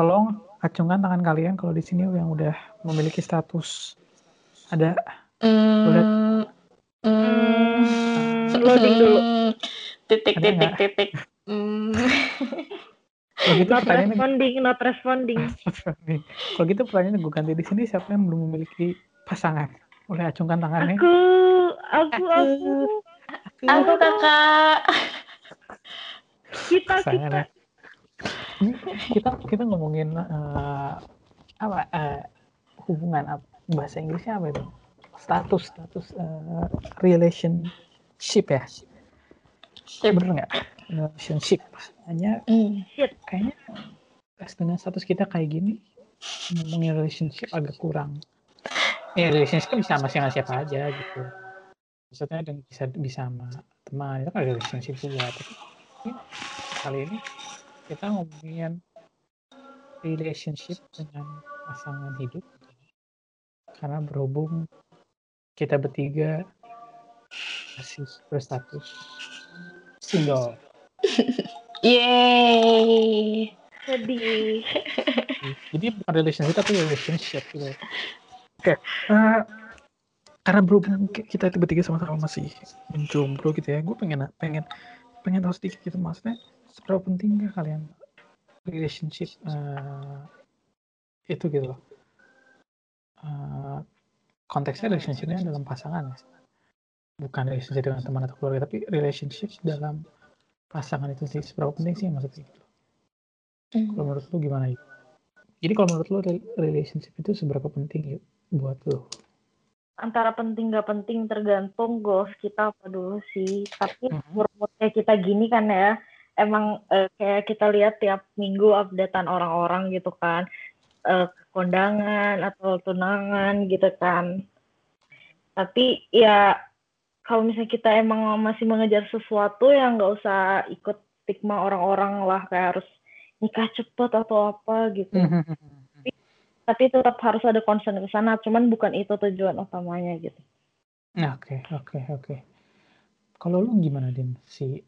tolong acungkan tangan kalian kalau di sini yang udah memiliki status. Ada? Boleh? Hmm, hmm, Loading dulu. titik Ada titik nggak? titik. Hmm. Kalau gitu Not pertanyaannya responding, not responding. Nih, Kalau gitu pertanyaannya gue ganti di sini siapa yang belum memiliki pasangan? Boleh acungkan tangannya. Aku, aku, aku. Aku kakak. Kita, Pasangan kita. Ini kita kita ngomongin eh, apa eh, hubungan apa bahasa Inggrisnya apa itu? Status status eh, relationship ya? Sip. Bener nggak? Relationship. Hanya Hmm. kayaknya dengan status kita kayak gini ngomongin relationship agak kurang. Ya relationship kan bisa sama siapa siapa aja gitu. Maksudnya dengan bisa bisa sama teman itu kan relationship juga. Tapi kali ini kita ngomongin relationship dengan pasangan hidup karena berhubung kita bertiga masih berstatus single. Yeay. Sedih. Jadi bukan relationship tapi relationship gitu. Oke, eh, karena berhubung ki- kita itu bertiga sama-sama masih menjomblo gitu ya, gue pengen pengen pengen tahu sedikit gitu maksudnya seberapa penting nggak kalian relationship eh, itu gitu loh. Eh, konteksnya relationshipnya dalam pasangan ya, bukan relationship dengan teman atau keluarga, tapi relationship dalam pasangan itu sih seberapa penting sih maksudnya gitu. Hmm. Kalau menurut lu gimana yuk? Jadi kalau menurut lu rel- relationship itu seberapa penting yuk buat lu? Antara penting gak penting tergantung goals kita apa dulu sih. Tapi umur kayak kita gini kan ya, emang eh, kayak kita lihat tiap minggu updatean orang-orang gitu kan. Eh, kondangan atau tunangan gitu kan. Tapi ya kalau misalnya kita emang masih mengejar sesuatu yang nggak usah ikut stigma orang-orang lah kayak harus nikah cepet atau apa gitu. Tapi tetap harus ada concern ke sana, cuman bukan itu tujuan utamanya gitu. Nah, Oke, oke, oke. Kalau lu gimana Din? Si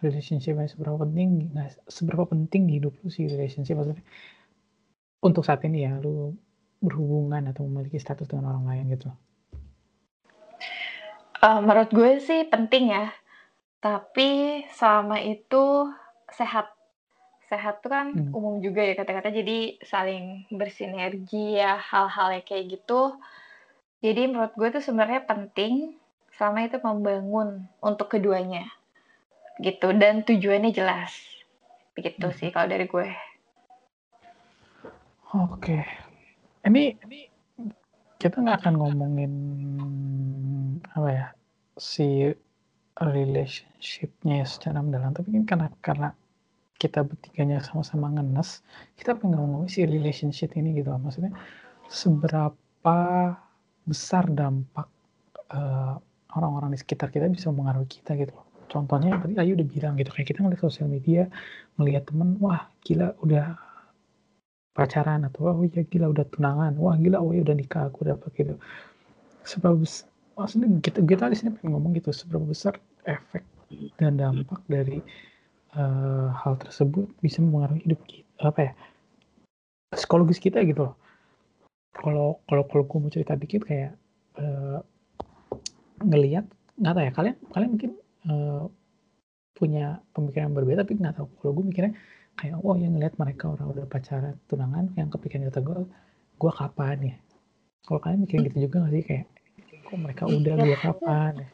relationship seberapa penting? Nah, seberapa penting di hidup lu si relationship maksudnya? Untuk saat ini ya, lu berhubungan atau memiliki status dengan orang lain gitu. Eh, menurut gue sih penting ya. Tapi selama itu sehat. Sehat tuh kan Hmm. umum juga ya kata-kata. Jadi saling bersinergi ya hal-hal yang kayak gitu. Jadi menurut gue tuh sebenarnya penting selama itu membangun untuk keduanya. Gitu dan tujuannya jelas. Begitu Hmm. sih kalau dari gue. Oke. Ini ini kita nggak akan ngomongin apa ya si relationshipnya secara mendalam, tapi kan karena karena kita bertiganya sama-sama ngenes, kita pengen ngomongin si relationship ini gitu loh. Maksudnya seberapa besar dampak eh, orang-orang di sekitar kita bisa mempengaruhi kita gitu loh. Contohnya tadi Ayu udah bilang gitu, kayak kita ngeliat sosial media, melihat temen, wah gila udah pacaran atau wah iya gila udah tunangan, wah gila oh ya udah nikah aku udah apa gitu. Seberapa besar, maksudnya kita kita di sini pengen ngomong gitu, seberapa besar efek dan dampak dari eh, hal tersebut bisa mempengaruhi hidup kita apa ya psikologis kita gitu loh. Kalau kalau kalau gue mau cerita dikit kayak eh, ngelihat nggak tahu ya kalian kalian mungkin eh, punya pemikiran yang berbeda tapi nggak tahu. Kalau gue mikirnya kayak oh yang ngelihat mereka orang udah pacaran tunangan yang kepikiran kata gue gue kapan ya? Kalau kalian mikirin gitu juga nggak sih? Kayak kok mereka udah gue kapan ya?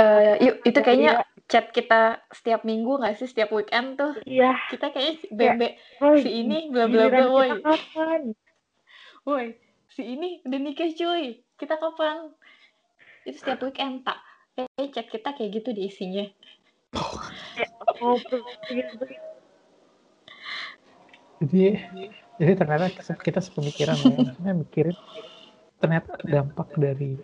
Eh, yuk itu kayaknya chat kita setiap minggu nggak sih? Setiap weekend tuh. Iya, kita kayaknya bebe woi, si ini bla bla bla woi. kapan? woi si ini udah nikah cuy. Kita kapan? Itu setiap weekend tak kayak chat kita kayak gitu di isinya. Oh, begitu. jadi jadi ternyata kita- sepemikiran ya. Maksudnya mikirin ternyata dampak dari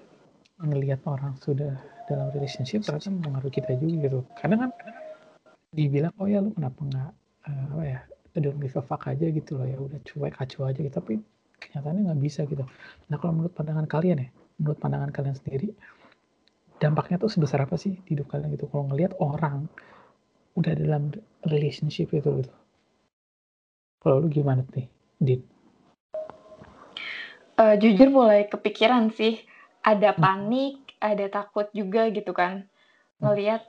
ngelihat orang sudah dalam relationship ternyata mempengaruhi kita juga gitu. Kadang kan dibilang oh ya lu kenapa nggak eh, apa ya don't give a fuck aja gitu loh ya udah cuek acuh aja gitu. Tapi kenyataannya nggak bisa gitu. Nah kalau menurut pandangan kalian ya menurut pandangan kalian sendiri dampaknya tuh sebesar apa sih di hidup kalian gitu kalau ngelihat orang udah dalam relationship itu gitu Kalau lu gimana nih, Dit? Uh, jujur mulai kepikiran sih, ada Hmm. panik, ada takut juga gitu kan, Hmm. ngelihat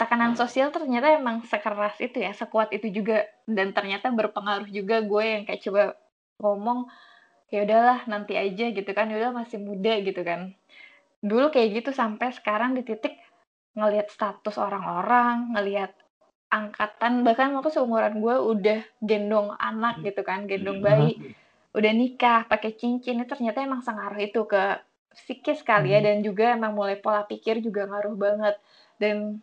tekanan sosial ternyata emang sekeras itu ya, sekuat itu juga, dan ternyata berpengaruh juga gue yang kayak coba ngomong, "Ya udahlah nanti aja," gitu kan, "ya udah masih muda," gitu kan. Dulu kayak gitu sampai sekarang di titik ngelihat status orang-orang, ngelihat angkatan, bahkan waktu seumuran gue udah gendong anak gitu kan, gendong bayi, udah nikah, pakai cincin, itu ternyata emang sengaruh itu ke psikis kali ya, Hmm. dan juga emang mulai pola pikir juga ngaruh banget. Dan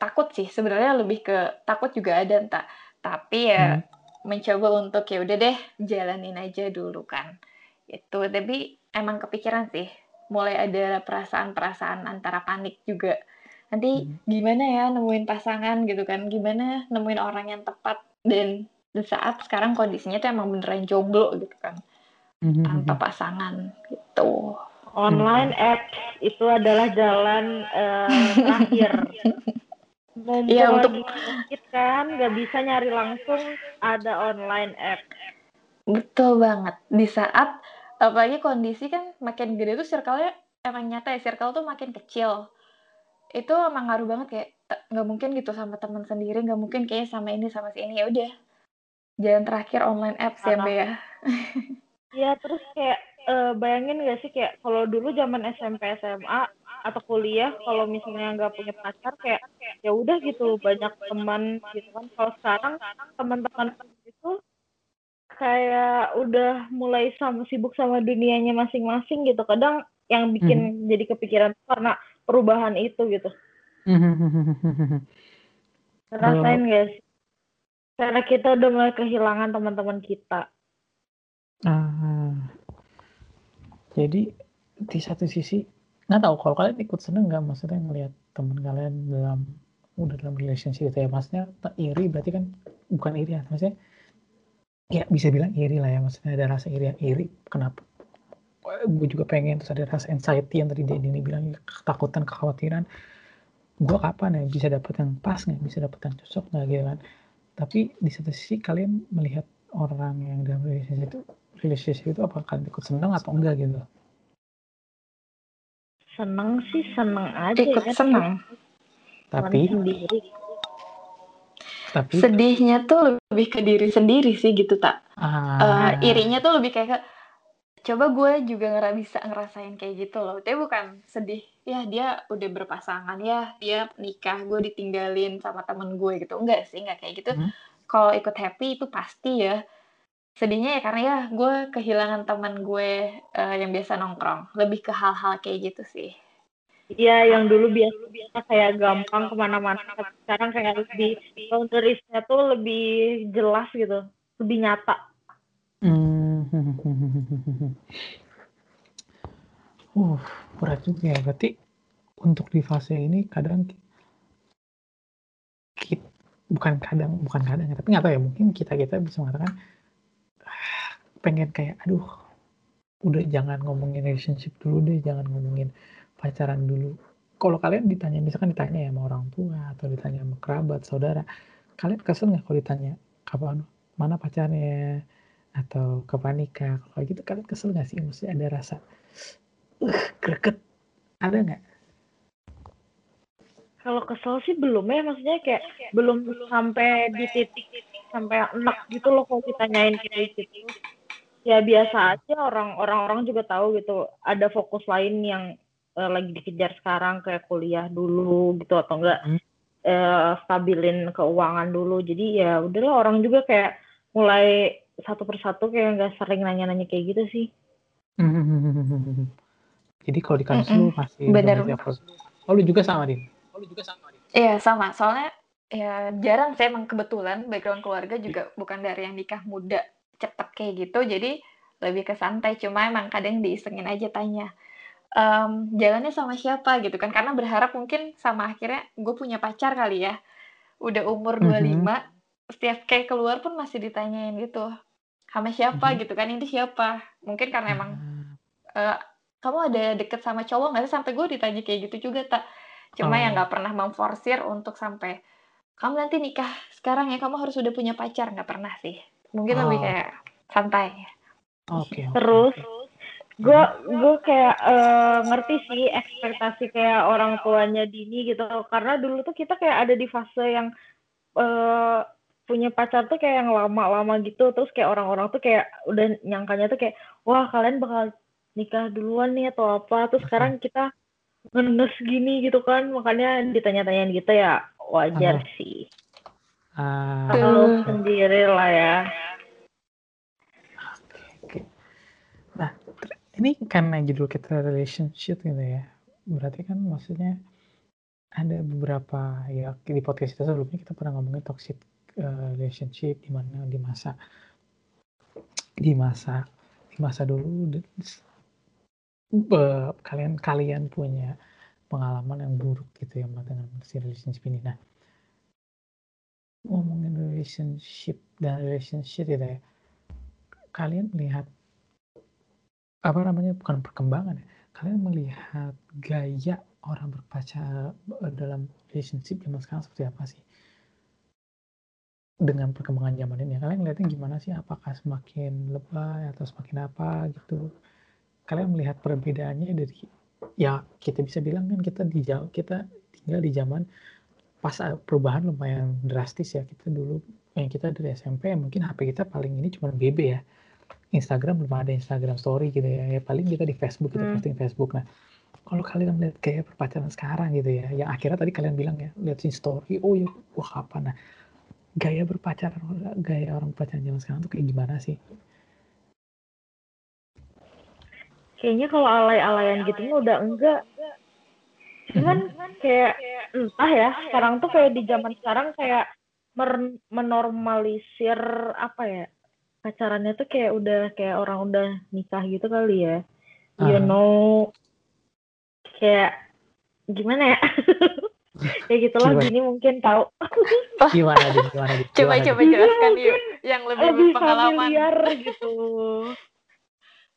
takut sih, sebenarnya lebih ke takut juga ada entah, tapi ya Hmm. mencoba untuk ya udah deh jalanin aja dulu kan, itu. Tapi emang kepikiran sih, mulai ada perasaan-perasaan antara panik juga, nanti Hmm. gimana ya nemuin pasangan gitu kan, gimana nemuin orang yang tepat, dan di saat sekarang kondisinya tuh emang beneran jomblo gitu kan, Mhm tanpa mhm. pasangan, gitu. Online Hmm. apps itu adalah jalan, eee, terakhir. Mumpung Iya, untuk Covid kan, nggak bisa nyari langsung, ada online app. Betul banget. Di saat apalagi kondisi kan makin gede tuh circle-nya emang nyata ya, circle tuh makin kecil. Itu emang ngaruh banget kayak, te nggak mungkin gitu sama temen sendiri, nggak mungkin kayaknya sama ini, sama si ini, ya udah, jalan terakhir online apps ya, Mbak, ya. Iya, terus kayak, eee, bayangin nggak sih kayak kalau dulu zaman SMP, SMA, atau kuliah kalau misalnya nggak punya pacar kayak, ya udah gitu banyak teman gitu kan. Kalau sekarang teman-teman kayak udah mulai sama sibuk sama dunianya masing-masing gitu. Kadang yang bikin Mhm. jadi kepikiran tuh karena perubahan itu gitu. Mhm. Kalau nggak sih? Karena kita udah mulai kehilangan teman-teman kita. Ah. Jadi di satu sisi nggak tahu kalau kalian ikut seneng nggak maksudnya ngelihat temen kalian dalam udah dalam relationship gitu ya, maksudnya iri berarti kan bukan iri ya, maksudnya ya bisa bilang iri lah ya, maksudnya ada rasa iri iri kenapa gue juga pengen, terus ada rasa anxiety yang tadi Deni bilang, ketakutan, kekhawatiran, gue kapan ya bisa dapet yang pas nggak, bisa dapet yang cocok nggak gitu kan. Tapi di satu sisi kalian melihat orang yang dalam relationship itu relationship itu apakah kalian ikut seneng atau enggak gitu? Seneng sih seneng aja Ikut ya, seneng. Tapi sendiri. Tapi Sedihnya tuh lebih ke diri sendiri sih gitu, Tak. Ah. irinya tuh lebih kayak ke, coba gue juga ngera bisa ngerasain kayak gitu loh. Tapi bukan sedih, "Yah dia udah berpasangan, yah dia nikah, gue ditinggalin sama temen gue," gitu. Enggak sih, enggak kayak gitu. Mhm. Kalau ikut happy itu pasti ya. Sedihnya ya karena ya gue kehilangan temen gue, eee, yang biasa nongkrong. Lebih ke hal-hal kayak gitu sih. Iya, yang dulu biasa kayak gampang ke mana-mana, tapi sekarang kayak lebih boundaries-nya tuh lebih jelas gitu, lebih nyata. Mmm, Uh, berat juga ya. Berarti untuk di fase ini kadang kit bukan kadang bukan kadang ya, tapi nggak tahu ya, mungkin kita-kita bisa mengatakan, pengen kayak, "Aduh, udah jangan ngomongin relationship dulu deh, jangan ngomongin pacaran dulu." Kalau kalian ditanya misalkan ditanya ya sama orang tua atau ditanya sama kerabat, saudara, kalian kesel nggak kalau ditanya, "Kapan mana pacarnya?" Atau, "Kapan nikah?" Kalau gitu kalian kesel nggak sih? Maksudnya ada rasa, uh, greget, ada nggak? Kalau kesel sih belum ya, maksudnya kayak belum sampai di titik sampai enek gitu loh kalau ditanyain kayak gitu. Ya biasa aja orang orang-orang juga tahu gitu, ada fokus lain yang, eee, lagi dikejar sekarang kayak kuliah dulu gitu atau enggak, Mhm. eee, stabilin keuangan dulu. Jadi ya udahlah orang juga kayak mulai satu persatu kayak nggak sering nanya-nanya kayak gitu sih. Jadi kalau di kasus lu masih bener. belum siap oh lu juga sama, Din? Iya sama, soalnya ya jarang sih emang kebetulan background keluarga juga bukan dari yang nikah muda cepet kayak gitu, jadi lebih ke santai. Cuma emang kadang diisengin aja tanya, mmm, "Jalannya sama siapa?" Gitu kan, karena berharap mungkin sama akhirnya gue punya pacar kali ya. Udah umur Mhm. 25, setiap kayak keluar pun masih ditanyain gitu, "Sama siapa?" Mhm. Gitu kan, "Ini siapa?" Mungkin karena emang, eee, "Kamu ada deket sama cowok nggak sih?" Sampai gue ditanya kayak gitu juga, Tak. Cuma ya Oh. nggak pernah memforsir untuk sampai, "Kamu nanti nikah sekarang ya, kamu harus udah punya pacar." Nggak pernah sih. Mungkin lebih Oh. kayak santai. Oke. oke, Terus oke. Gue gue kayak eh, ngerti sih ekspektasi kayak orang tuanya Dini gitu. Karena dulu tuh kita kayak ada di fase yang eh, punya pacar tuh kayak yang lama-lama gitu. Terus kayak orang-orang tuh kayak udah nyangkanya tuh kayak wah kalian bakal nikah duluan nih atau apa. Terus sekarang kita ngenes gini gitu kan. Makanya ditanya-tanyain gitu ya. Wajar Ah. sih. Ah, tahu sendiri lah ya oke. Nah, ter- ini karena judul kita relationship gitu ya. Berarti kan maksudnya ada beberapa ya di podcast kita sebelumnya kita pernah ngomongin toxic uh, relationship di mana di masa di masa di masa dulu kalian kalian punya pengalaman yang buruk gitu ya dengan si relationship ini. Nah, ngomongin relationship dan relationship gitu ya. Kalian melihat apa namanya bukan perkembangan ya. Kalian melihat gaya orang berpacar eh, dalam relationship zaman sekarang seperti apa sih? Dengan perkembangan zaman ini, kalian ngeliatnya gimana sih? Apakah semakin lebay atau semakin apa gitu? Kalian melihat perbedaannya dari ya kita bisa bilang kan kita di kita tinggal di zaman pas uh, perubahan lumayan drastis ya. Kita dulu yang kita dari SMP mungkin HP kita paling ini cuma BB ya. Instagram belum ada Instagram story gitu ya. Ya paling kita di Facebook kita Hmm. posting Facebook. Nah, kalau kalian melihat gaya perpacaran sekarang gitu ya, yang akhirnya tadi kalian bilang ya, lihat si story, oh ya, wah apa nah, gaya berpacaran, gaya orang pacaran zaman sekarang tuh kayak gimana sih? kayaknya kalau alay-alayan gitu mah udah enggak cuman kayak entah ya sekarang tuh kayak di zaman sekarang kayak menormalisir apa ya pacarannya tuh kayak udah kayak orang udah nikah gitu kali ya. You Ah. know kayak gimana ya? Ya gitulah gini mungkin tahu. Gimana deh, gimana deh? Coba coba jelaskan yuk yang lebih, lebih berpengalaman. familiar gitu.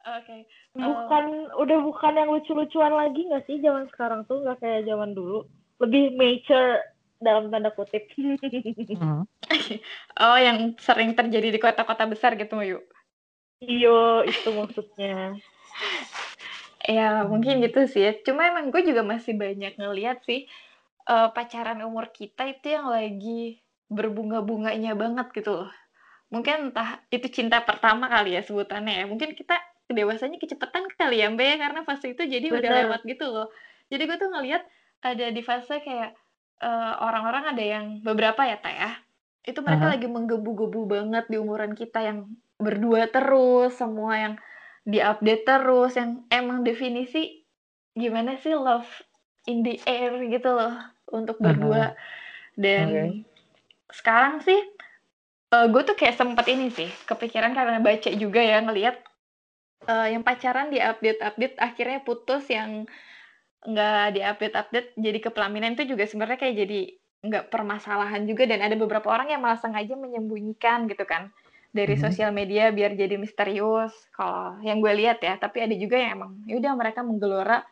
Oke. bukan udah bukan yang lucu-lucuan lagi nggak sih? Zaman sekarang tuh nggak kayak zaman dulu. Lebih mature dalam tanda kutip Hmm. Oh, yang sering terjadi di kota-kota besar gitu, yuk. iyo itu maksudnya Ya, mungkin gitu sih ya. Cuma emang gue juga masih banyak ngeliat sih eh, pacaran umur kita itu yang lagi berbunga-bunganya banget gitu loh. Mungkin entah itu cinta pertama kali ya sebutannya ya. Mungkin kita dewasanya kecepatan kali ya, Mbak ya, karena fase itu jadi udah Bener. lewat gitu loh. Jadi gue tuh ngeliat ada di fase kayak eh, orang-orang ada yang beberapa ya, Teh ya. Itu mereka Aha. lagi menggebu-gebu banget di umuran kita yang berdua terus, semua yang diupdate terus, yang emang definisi gimana sih love in the air gitu loh untuk berdua. Dan Oke. sekarang sih gue tuh kayak sempet ini sih kepikiran karena baca juga ya ngelihat eh, yang pacaran di update-update akhirnya putus yang nggak di update-update jadi kepelaminan itu juga sebenarnya kayak jadi nggak permasalahan juga. Dan ada beberapa orang yang malah sengaja menyembunyikan gitu kan dari Mhm. sosial media biar jadi misterius. Kalau yang gue lihat ya tapi ada juga yang emang yaudah mereka menggelora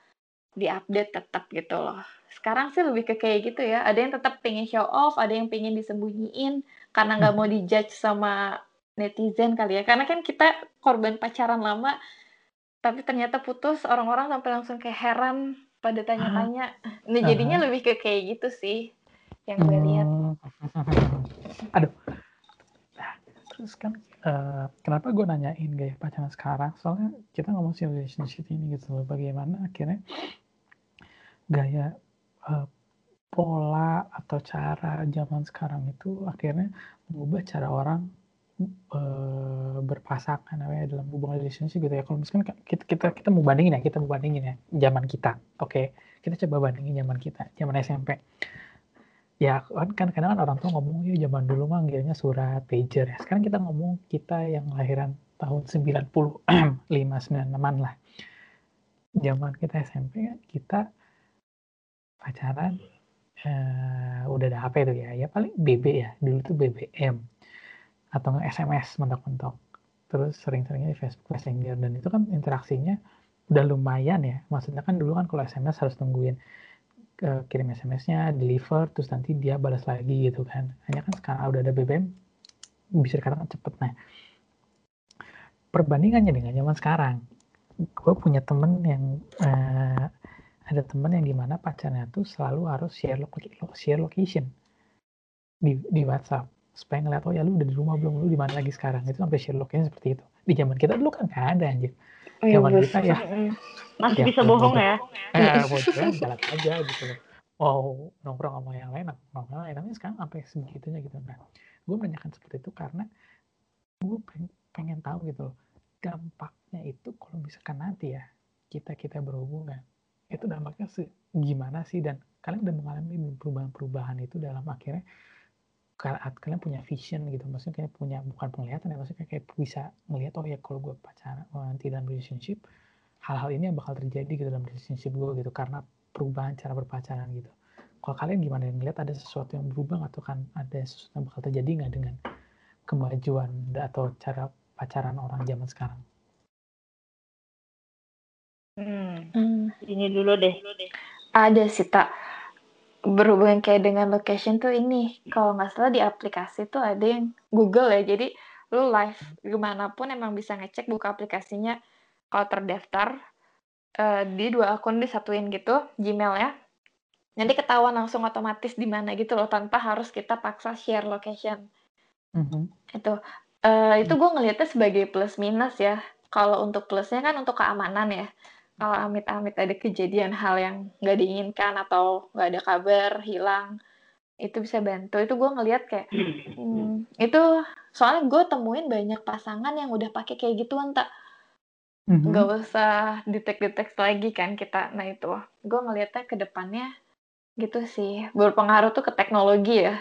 di update tetap gitu loh. Sekarang sih lebih ke kayak gitu ya ada yang tetap pengen show off ada yang pengen disembunyiin karena nggak mau dijudge sama netizen kali ya. Karena kan kita korban pacaran lama tapi ternyata putus orang-orang sampai langsung kayak heran pada tanya-tanya nah jadinya lebih ke kayak gitu sih yang gue lihat Hmm. Aduh. Nah, terus kan eh, kenapa gue nanyain gaya pacaran sekarang? Soalnya kita ngomong si relationship ini gitu loh. Bagaimana akhirnya gaya eh, pola atau cara zaman sekarang itu akhirnya mengubah cara orang eh, berpasangan namanya dalam hubungan relationship gitu ya. Kalau misalkan kita kita kita mau bandingin ya, kita mau bandingin ya zaman kita. Oke, kita coba bandingin zaman kita, zaman SMP. Ya kan kan kadang kan orang tua ngomong ya zaman dulu mah manggilnya surat pager ya. Sekarang kita ngomong kita yang lahiran tahun 90 5 96-an lah. Zaman kita SMP kan kita pacaran eh, udah ada HP tuh ya. Ya paling BB ya. Dulu tuh BBM atau nggak SMS mentok-mentok. Terus sering-seringnya di Facebook Messenger dan itu kan interaksinya udah lumayan ya. Maksudnya kan dulu kan kalau SMS harus tungguin ke kirim SMS-nya, deliver, terus nanti dia balas lagi gitu kan. Hanya kan sekarang udah ada BBM, bisa dikatakan cepet. Nah, perbandingannya dengan zaman sekarang, gue punya temen yang uh, ada temen yang di mana pacarnya tuh selalu harus share, lo share location di, di WhatsApp supaya ngeliat oh ya lu udah di rumah belum? Lu di mana lagi sekarang? Itu sampai share location seperti itu. Di zaman kita dulu kan gak ada anjir. Oh, iya, zaman kita ya. Masih Ya, bisa bohong ya. eh bocoran jalan aja gitu loh. Mau nongkrong sama yang lain nongkrong sama yang lain. Tapi sekarang sampai sebegitunya gitu. Nah gue menanyakan seperti itu karena gue pengen, pengen tahu gitu loh dampaknya itu kalau misalkan nanti ya kita kita berhubungan itu dampaknya gimana sih? Dan kalian udah mengalami perubahan-perubahan itu dalam akhirnya kalian punya vision gitu maksudnya kayak punya bukan penglihatan ya maksudnya kayak bisa ngelihat oh ya kalau gue pacaran oh, nanti dalam relationship hal-hal ini yang bakal terjadi gitu dalam relationship gue gitu karena perubahan cara berpacaran gitu kalau kalian gimana ngeliat ada sesuatu yang berubah atau kan ada sesuatu yang bakal terjadi nggak dengan kemajuan atau cara pacaran orang zaman sekarang Hmm. Hmm, Ini dulu deh. ada sih tak berhubungan kayak dengan location tuh ini. Kalau nggak salah di aplikasi tuh ada yang Google ya. Jadi lu live gimana pun emang bisa ngecek buka aplikasinya. Kalau terdaftar eh, di dua akun disatuin gitu Gmail ya. Nanti ketahuan langsung otomatis di mana gitu loh tanpa harus kita paksa share location. Mhm. itu. Eh, itu gue ngelihatnya sebagai plus minus ya. Kalau untuk plusnya kan untuk keamanan ya kalau amit-amit ada kejadian hal yang nggak diinginkan atau nggak ada kabar hilang itu bisa bantu. Itu gue ngelihat kayak hmm, itu soalnya gue temuin banyak pasangan yang udah pakai kayak gituan tak Mhm. nggak usah detek-detek lagi kan kita. Nah itu gue ngelihatnya ke depannya gitu sih. Berpengaruh tuh ke teknologi ya.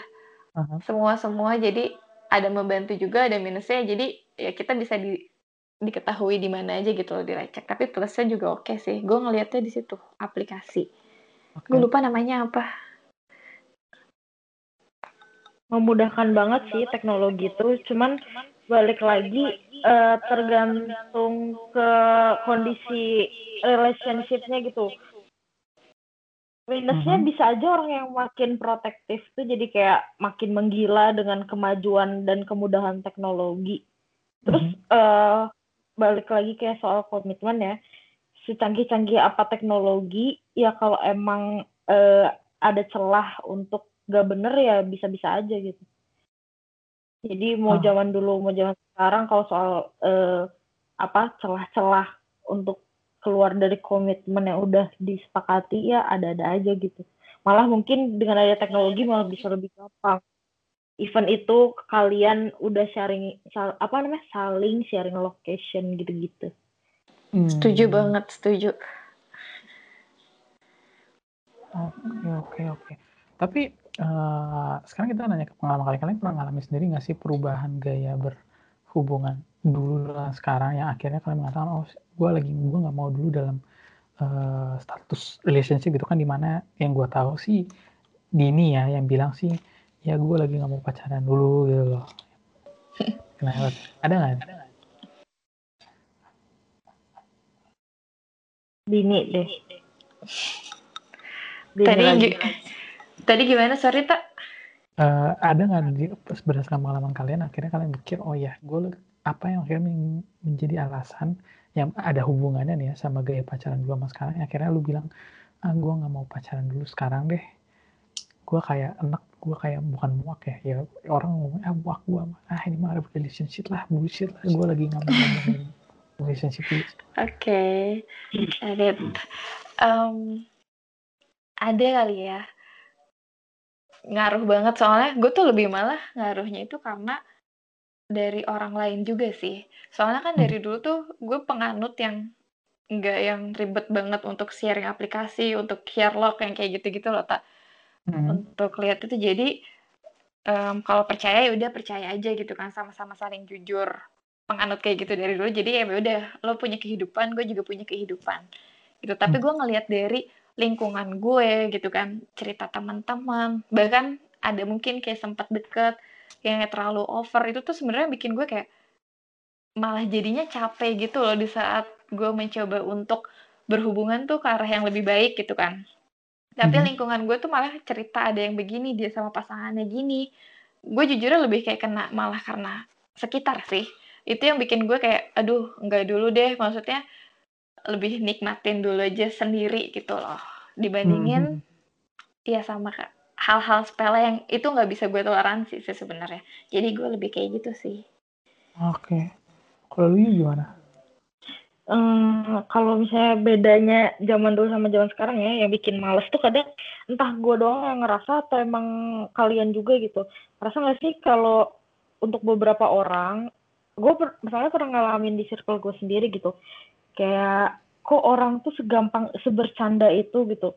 Aha. semua semua jadi ada membantu juga ada minusnya jadi ya kita bisa di diketahui di mana aja gitu loh dilacak tapi plusnya juga oke sih gue ngelihatnya di situ aplikasi Oke. gue lupa namanya apa Memudahkan banget sih teknologi itu, cuman balik lagi eh, tergantung ke kondisi relationship-nya gitu. Minusnya Mhm. bisa aja orang yang makin protektif tuh jadi kayak makin menggila dengan kemajuan dan kemudahan teknologi. Terus Mhm. eh, balik lagi kayak soal komitmen ya, secanggih-canggih apa teknologi, ya kalau emang eh, ada celah untuk gak bener ya bisa-bisa aja gitu. Jadi mau Ah. zaman dulu mau zaman sekarang kalau soal eh, apa celah-celah untuk keluar dari komitmen yang udah disepakati ya ada-ada aja gitu. Malah mungkin dengan ada teknologi malah bisa lebih gampang. Event itu kalian udah sharing sal- apa namanya saling sharing location gitu-gitu. setuju Hmm. banget setuju Oke oke oke. Tapi eh, sekarang kita nanya ke pengalaman kalian. Kalian pernah ngalamin sendiri nggak sih perubahan gaya berhubungan dulu dan sekarang yang akhirnya kalian mengatakan oh gue lagi gue nggak mau dulu dalam eh, status relationship gitu kan di mana yang gue tahu sih Dini ya yang bilang sih ya gue lagi nggak mau pacaran dulu gitu loh. Kenapa? Ada nggak? Dini deh. Dini tadi lagi. gi- tadi gimana sorry tak Eh, ada nggak di berdasarkan pengalaman kalian akhirnya kalian mikir oh ya gue apa yang akhirnya men- menjadi alasan yang ada hubungannya nih ya sama gaya pacaran gue sama sekarang akhirnya lu bilang ah gue nggak mau pacaran dulu sekarang deh gue kayak enak gue kayak bukan muak ya ya orang ngomong ah muak gue ah ini mah relationship lah bullshit lah. Gue lagi ngomongin relationship oke. Ada Em, ada kali ya. Ngaruh banget soalnya gue tuh lebih malah ngaruhnya itu karena dari orang lain juga sih. Soalnya kan dari dulu tuh gue penganut yang nggak yang ribet banget untuk sharing aplikasi untuk share log yang kayak gitu-gitu loh tak Hmm. untuk lihat itu jadi em, kalau percaya ya udah percaya aja gitu kan sama-sama saling jujur penganut kayak gitu dari dulu jadi ya udah lo punya kehidupan gue juga punya kehidupan gitu tapi Hmm. gue ngelihat dari lingkungan gue gitu kan cerita teman-teman bahkan ada mungkin kayak sempat deket yang terlalu over itu tuh sebenarnya bikin gue kayak malah jadinya capek gitu loh di saat gue mencoba untuk berhubungan tuh ke arah yang lebih baik gitu kan tapi Mhm. lingkungan gue tuh malah cerita ada yang begini dia sama pasangannya gini gue jujur lebih kayak kena malah karena sekitar sih itu yang bikin gue kayak aduh enggak dulu deh maksudnya lebih nikmatin dulu aja sendiri gitu loh dibandingin Hmm. ya sama hal-hal sepele yang itu nggak bisa gue toleransi sih sebenarnya jadi gue lebih kayak gitu sih Oke. Kalau lu gimana? Kalau misalnya bedanya zaman dulu sama zaman sekarang ya, yang bikin males tuh kadang entah gue doang yang ngerasa atau emang kalian juga gitu. Rasa nggak sih kalau untuk beberapa orang, gue per- misalnya pernah ngalamin di circle gue sendiri gitu, kayak kok orang tuh segampang sebercanda itu gitu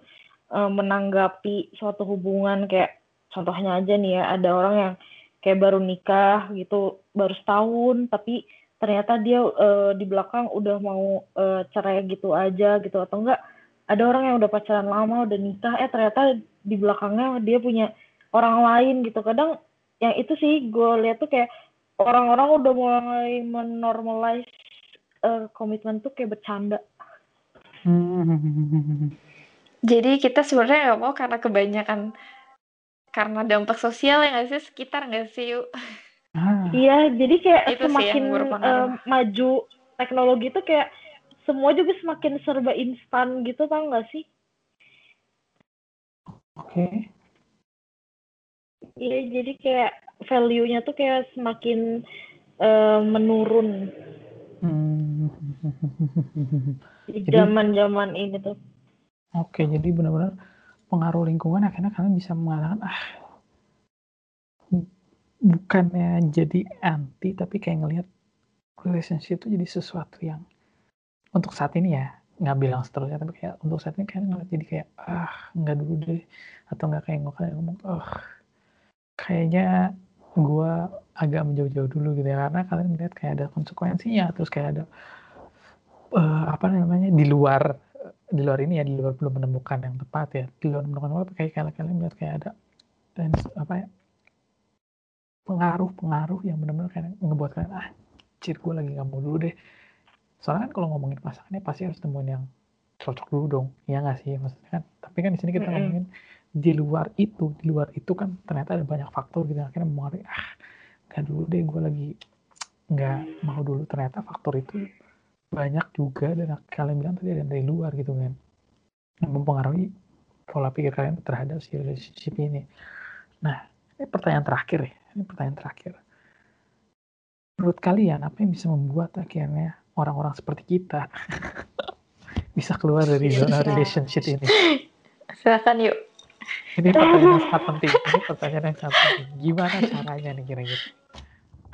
menanggapi suatu hubungan kayak contohnya aja nih ya, ada orang yang kayak baru nikah gitu, baru setahun tapi ternyata dia eh, di belakang udah mau eh, cerai gitu aja gitu atau enggak ada orang yang udah pacaran lama udah nikah eh ternyata di belakangnya dia punya orang lain gitu. Kadang yang itu sih gue lihat tuh kayak orang-orang udah mulai menormalize eh, komitmen tuh kayak bercanda. Hmm. jadi kita sebenarnya nggak mau karena kebanyakan karena dampak sosial ya nggak sih? Sekitar nggak sih yuk iya jadi kayak Itu semakin eh, maju teknologi tuh kayak semua juga semakin serba instan gitu tau gak sih oke. Iya, jadi kayak value-nya tuh kayak semakin eh, menurun Hmm. di zaman-zaman ini tuh. Oke, jadi benar-benar pengaruh lingkungan akhirnya kalian bisa mengatakan ah bukannya jadi anti tapi kayak ngelihat relationship itu jadi sesuatu yang untuk saat ini ya nggak bilang seterusnya tapi kayak untuk saat ini kayak ngeliat jadi kayak ah nggak dulu deh atau nggak kayak nggak kayak ngomong oh kayaknya gua agak menjauh-jauh dulu gitu ya. Karena kalian melihat kayak ada konsekuensinya terus kayak ada eh, apa namanya di luar di luar ini ya di luar belum menemukan yang tepat ya di luar menemukan tepat kayak kalian kalian melihat kayak ada dan apa ya pengaruh-pengaruh yang benar-benar kayak ngebuat kalian ah cir gue lagi mau dulu deh. Soalnya kan kalau ngomongin pasangannya pasti harus temuin yang cocok dulu dong. Ya nggak sih? Maksudnya kan tapi kan di sini kita ngomongin di luar itu di luar itu kan ternyata ada banyak faktor gitu. Akhirnya mempengaruhi ah nggak dulu deh gue lagi nggak mau dulu. Ternyata faktor itu banyak juga dan kalian bilang tadi ada dari luar gitu kan yang mempengaruhi pola pikir kalian terhadap si relationship ini. Nah ini pertanyaan terakhir ya ini pertanyaan terakhir menurut kalian apa yang bisa membuat akhirnya orang-orang seperti kita bisa keluar dari zona Bisa. relationship ini silakan yuk ini pertanyaan yang sangat penting ini pertanyaan yang sangat penting gimana caranya nih kira-kira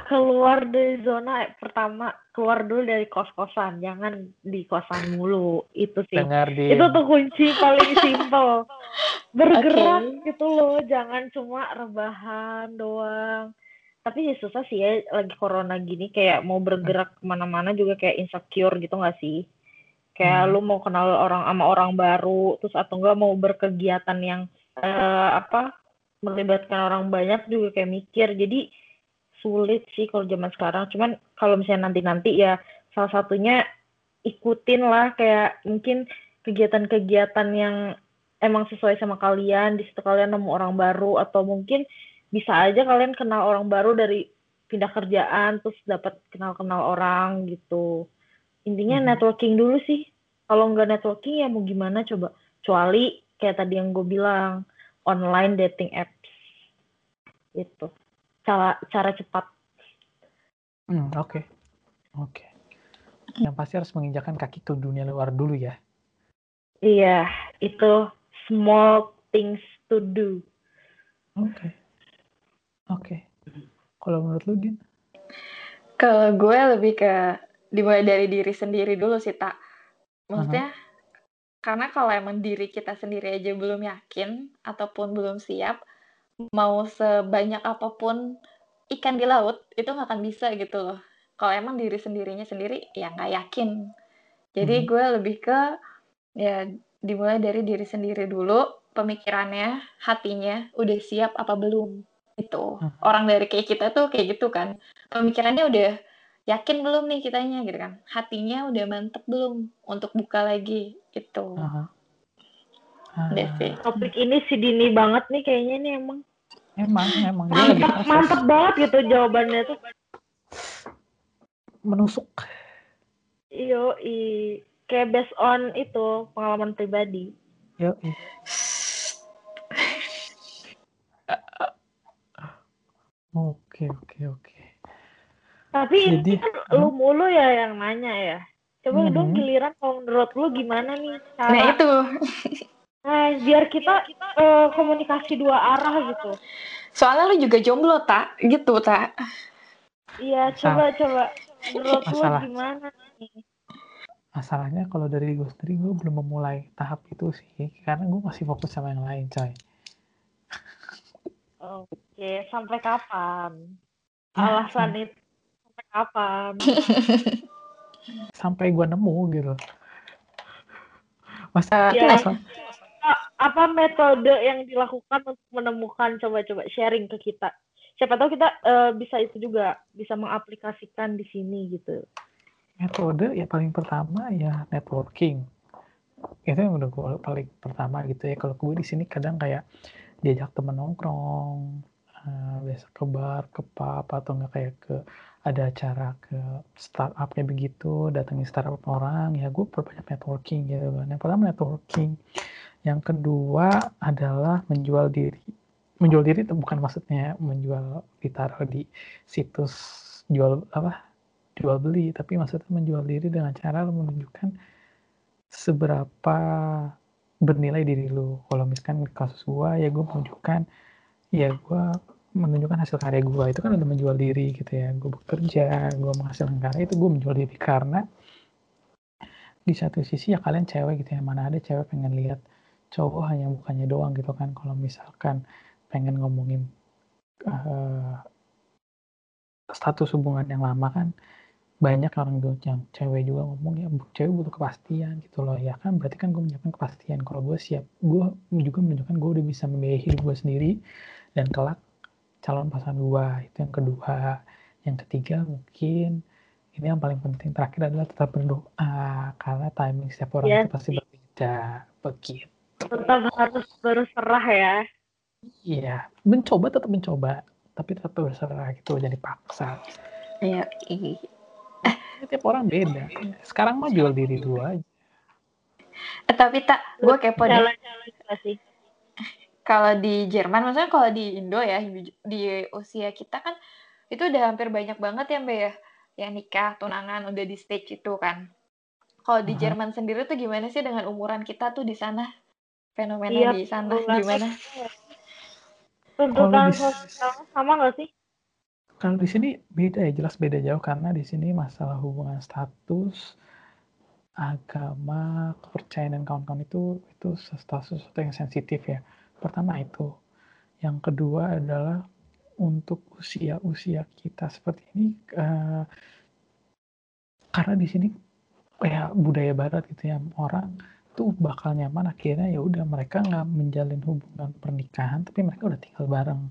Keluar dari zona eh, pertama keluar dulu dari kos-kosan, jangan di kosan mulu. Itu sih. dengar di Itu tuh kunci paling simpel. Bergerak Oke. gitu loh, jangan cuma rebahan doang. Tapi ya susah sih ya lagi corona gini kayak mau bergerak ke mana-mana juga kayak insecure gitu gak sih? Kayak Hmm. lu mau kenal orang sama orang baru, terus atau enggak mau berkegiatan yang eh, apa melibatkan orang banyak juga kayak mikir. Jadi sulit sih kalau zaman sekarang. Cuman kalau misalnya nanti-nanti ya salah satunya ikutin lah kayak mungkin kegiatan-kegiatan yang emang sesuai sama kalian. Di situ kalian nemu orang baru atau mungkin bisa aja kalian kenal orang baru dari pindah kerjaan terus dapat kenal-kenal orang gitu. Intinya Mhm. networking dulu sih. Kalau nggak networking ya mau gimana coba. Kecuali kayak tadi yang gue bilang online dating apps itu cara cara cepat Hmm, oke oke yang pasti harus menginjakan kaki ke dunia luar dulu ya iya itu small things to do oke oke kalau menurut lu Din Kalau gue lebih ke dimulai dari diri sendiri dulu sih, Tak. Maksudnya, karena kalau emang diri kita sendiri aja belum yakin ataupun belum siap, mau sebanyak apa pun ikan di laut, itu nggak akan bisa gitu loh. Kalau emang diri sendirinya sendiri, ya nggak yakin. Jadi Mhm. gue lebih ke, ya dimulai dari diri sendiri dulu, pemikirannya, hatinya, udah siap apa belum. Itu. Mhm. Orang dari kayak kita tuh kayak gitu kan. Pemikirannya udah yakin belum nih kitanya gitu kan. Hatinya udah mantep belum untuk buka lagi. Itu. Udah Ah, sih. topik ini si dini banget nih kayaknya nih emang emang emang proses mantap banget gitu jawabannya tuh. menusuk Iyo, i kayak based on itu pengalaman pribadi. ya oke oke oke Tapi ini Jadi, kan lu mulu ya yang nanya ya. Coba Mhm. dong giliran kalau menurut lu gimana nih Nah cara itu, Nah, biar kita eh, komunikasi dua arah gitu. soalnya lu juga jomblo tak, gitu tak. Iya, coba coba menurut lu Masalah. gimana nih? Masalahnya kalau dari gue sendiri gue belum memulai tahap itu sih karena gue masih fokus sama yang lain coy Oke, sampai kapan? Ya, Alasan itu sampai kapan? sampai gue nemu gitu masa Ya. masa- Apa metode yang dilakukan untuk menemukan coba-coba sharing ke kita? Siapa tahu kita eh, bisa itu juga bisa mengaplikasikan di sini gitu. Metode ya paling pertama ya networking. Itu yang udah gue paling pertama gitu ya. Kalau gue di sini kadang kayak diajak temen nongkrong eh, biasa ke bar ke pub atau enggak kayak ke ada acara ke startup kayak begitu datangi startup orang ya gue perbanyak networking gitu kan. Yang pertama networking. Yang kedua adalah menjual diri. Menjual diri itu bukan maksudnya menjual ditaruh di situs jual apa jual beli tapi maksudnya menjual diri dengan cara lu menunjukkan seberapa bernilai diri lu. Kalau misalkan kasus gua ya gua menunjukkan ya gua menunjukkan hasil karya gua. Itu kan udah menjual diri gitu ya. Gua bekerja gua menghasilkan karya itu gua menjual diri. Karena di satu sisi ya kalian cewek gitu ya mana ada cewek pengen lihat cowok hanya mukanya doang gitu kan. Kalau misalkan pengen ngomongin eh, status hubungan yang lama kan banyak orang tuh yang cewek juga ngomong ya bu- cewek butuh kepastian gitu loh. Ya kan berarti kan gue menyiapkan kepastian. Kalau gue siap gue juga menunjukkan gue udah bisa membiayai hidup gue sendiri dan kelak calon pasangan gue itu yang kedua. Yang ketiga mungkin ini yang paling penting terakhir adalah tetap berdoa. Karena timing setiap orang Iya itu pasti berbeda. Begitu. Tetap harus berserah ya. iya. Mencoba tetap mencoba tapi tetap berserah gitu. Jadi paksa. Iya, Ini tiap orang beda sekarang mah jual diri dulu aja Eh, tapi tak, gue kepo deh. Kalau di Jerman, maksudnya kalau di Indo ya, di, usia kita kan itu udah hampir banyak banget ya Mbak ya, yang nikah, tunangan, udah di stage itu kan. Kalau di. Jerman sendiri tuh gimana sih dengan umuran kita tuh di sana? Fenomena Iya, di sana gimana? Tuntutan sosial sama nggak sih? Kalau di sini beda ya, jelas beda jauh karena di sini masalah hubungan status, agama, kepercayaan dan kawan-kawan itu itu status sesuatu yang sensitif ya. Pertama itu. Yang kedua adalah untuk usia-usia kita seperti ini eh, karena di sini ya budaya barat gitu ya orang tuh bakal nyaman akhirnya ya udah mereka nggak menjalin hubungan pernikahan tapi mereka udah tinggal bareng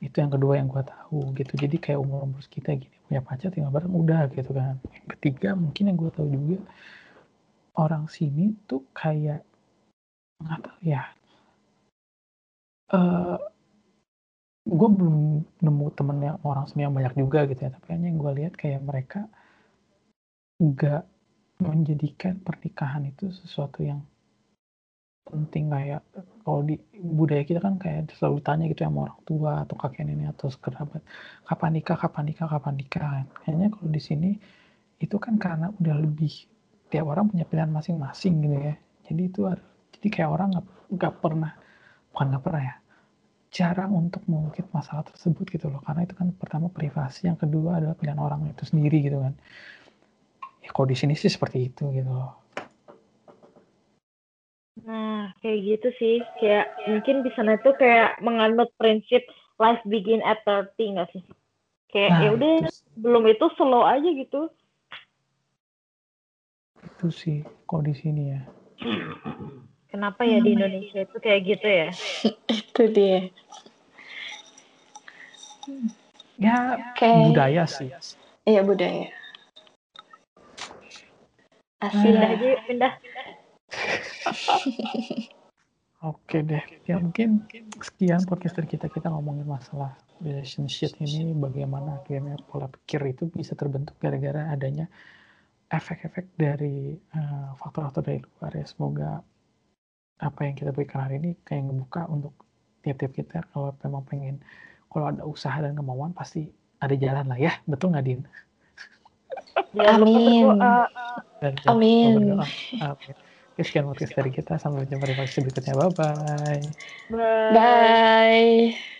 itu yang kedua yang gue tahu gitu. Jadi kayak umur umur kita gini punya pacar tinggal bareng udah gitu kan. Yang ketiga mungkin yang gue tahu juga orang sini tuh kayak nggak tahu ya. Eh gue belum nemu temen yang orang sini yang banyak juga gitu ya. Tapi hanya yang gue lihat kayak mereka nggak menjadikan pernikahan itu sesuatu yang penting kayak kalau di budaya kita kan kayak selalu ditanya gitu sama orang tua atau kakek nenek atau kerabat kapan nikah kapan nikah kapan nikah? Kayaknya kalau di sini itu kan karena udah lebih tiap orang punya pilihan masing-masing gitu ya. Jadi itu jadi kayak orang nggak pernah bukan nggak pernah ya jarang untuk mengungkit masalah tersebut gitu loh. Karena itu kan pertama privasi yang kedua adalah pilihan orang itu sendiri gitu kan. Ya kalau di sini sih seperti itu gitu loh Nah, kayak gitu sih. Kayak mungkin di sana tuh kayak menganut prinsip life begin at 30 nggak sih? Kayak Nah, ya udah itu, belum itu slow aja gitu. itu sih kalau di sini ya Kenapa ya di Indonesia itu kayak gitu ya? Itu dia. ya Oke. budaya sih Iya budaya. Asli Pindah aja, pindah. Oke deh, ya mungkin sekian podcast dari kita. Kita ngomongin masalah relationship ini, bagaimana akhirnya pola pikir itu bisa terbentuk gara-gara adanya efek-efek dari uh, faktor-faktor dari luar ya. Semoga apa yang kita berikan hari ini kayak ngebuka untuk tiap-tiap kita kalau memang pengen kalau ada usaha dan kemauan pasti ada jalan lah ya betul nggak Din? Amin. Amin. Oke. Sekian podcast dari kita. Sampai jumpa di podcast berikutnya. Bye-bye. Bye. Bye.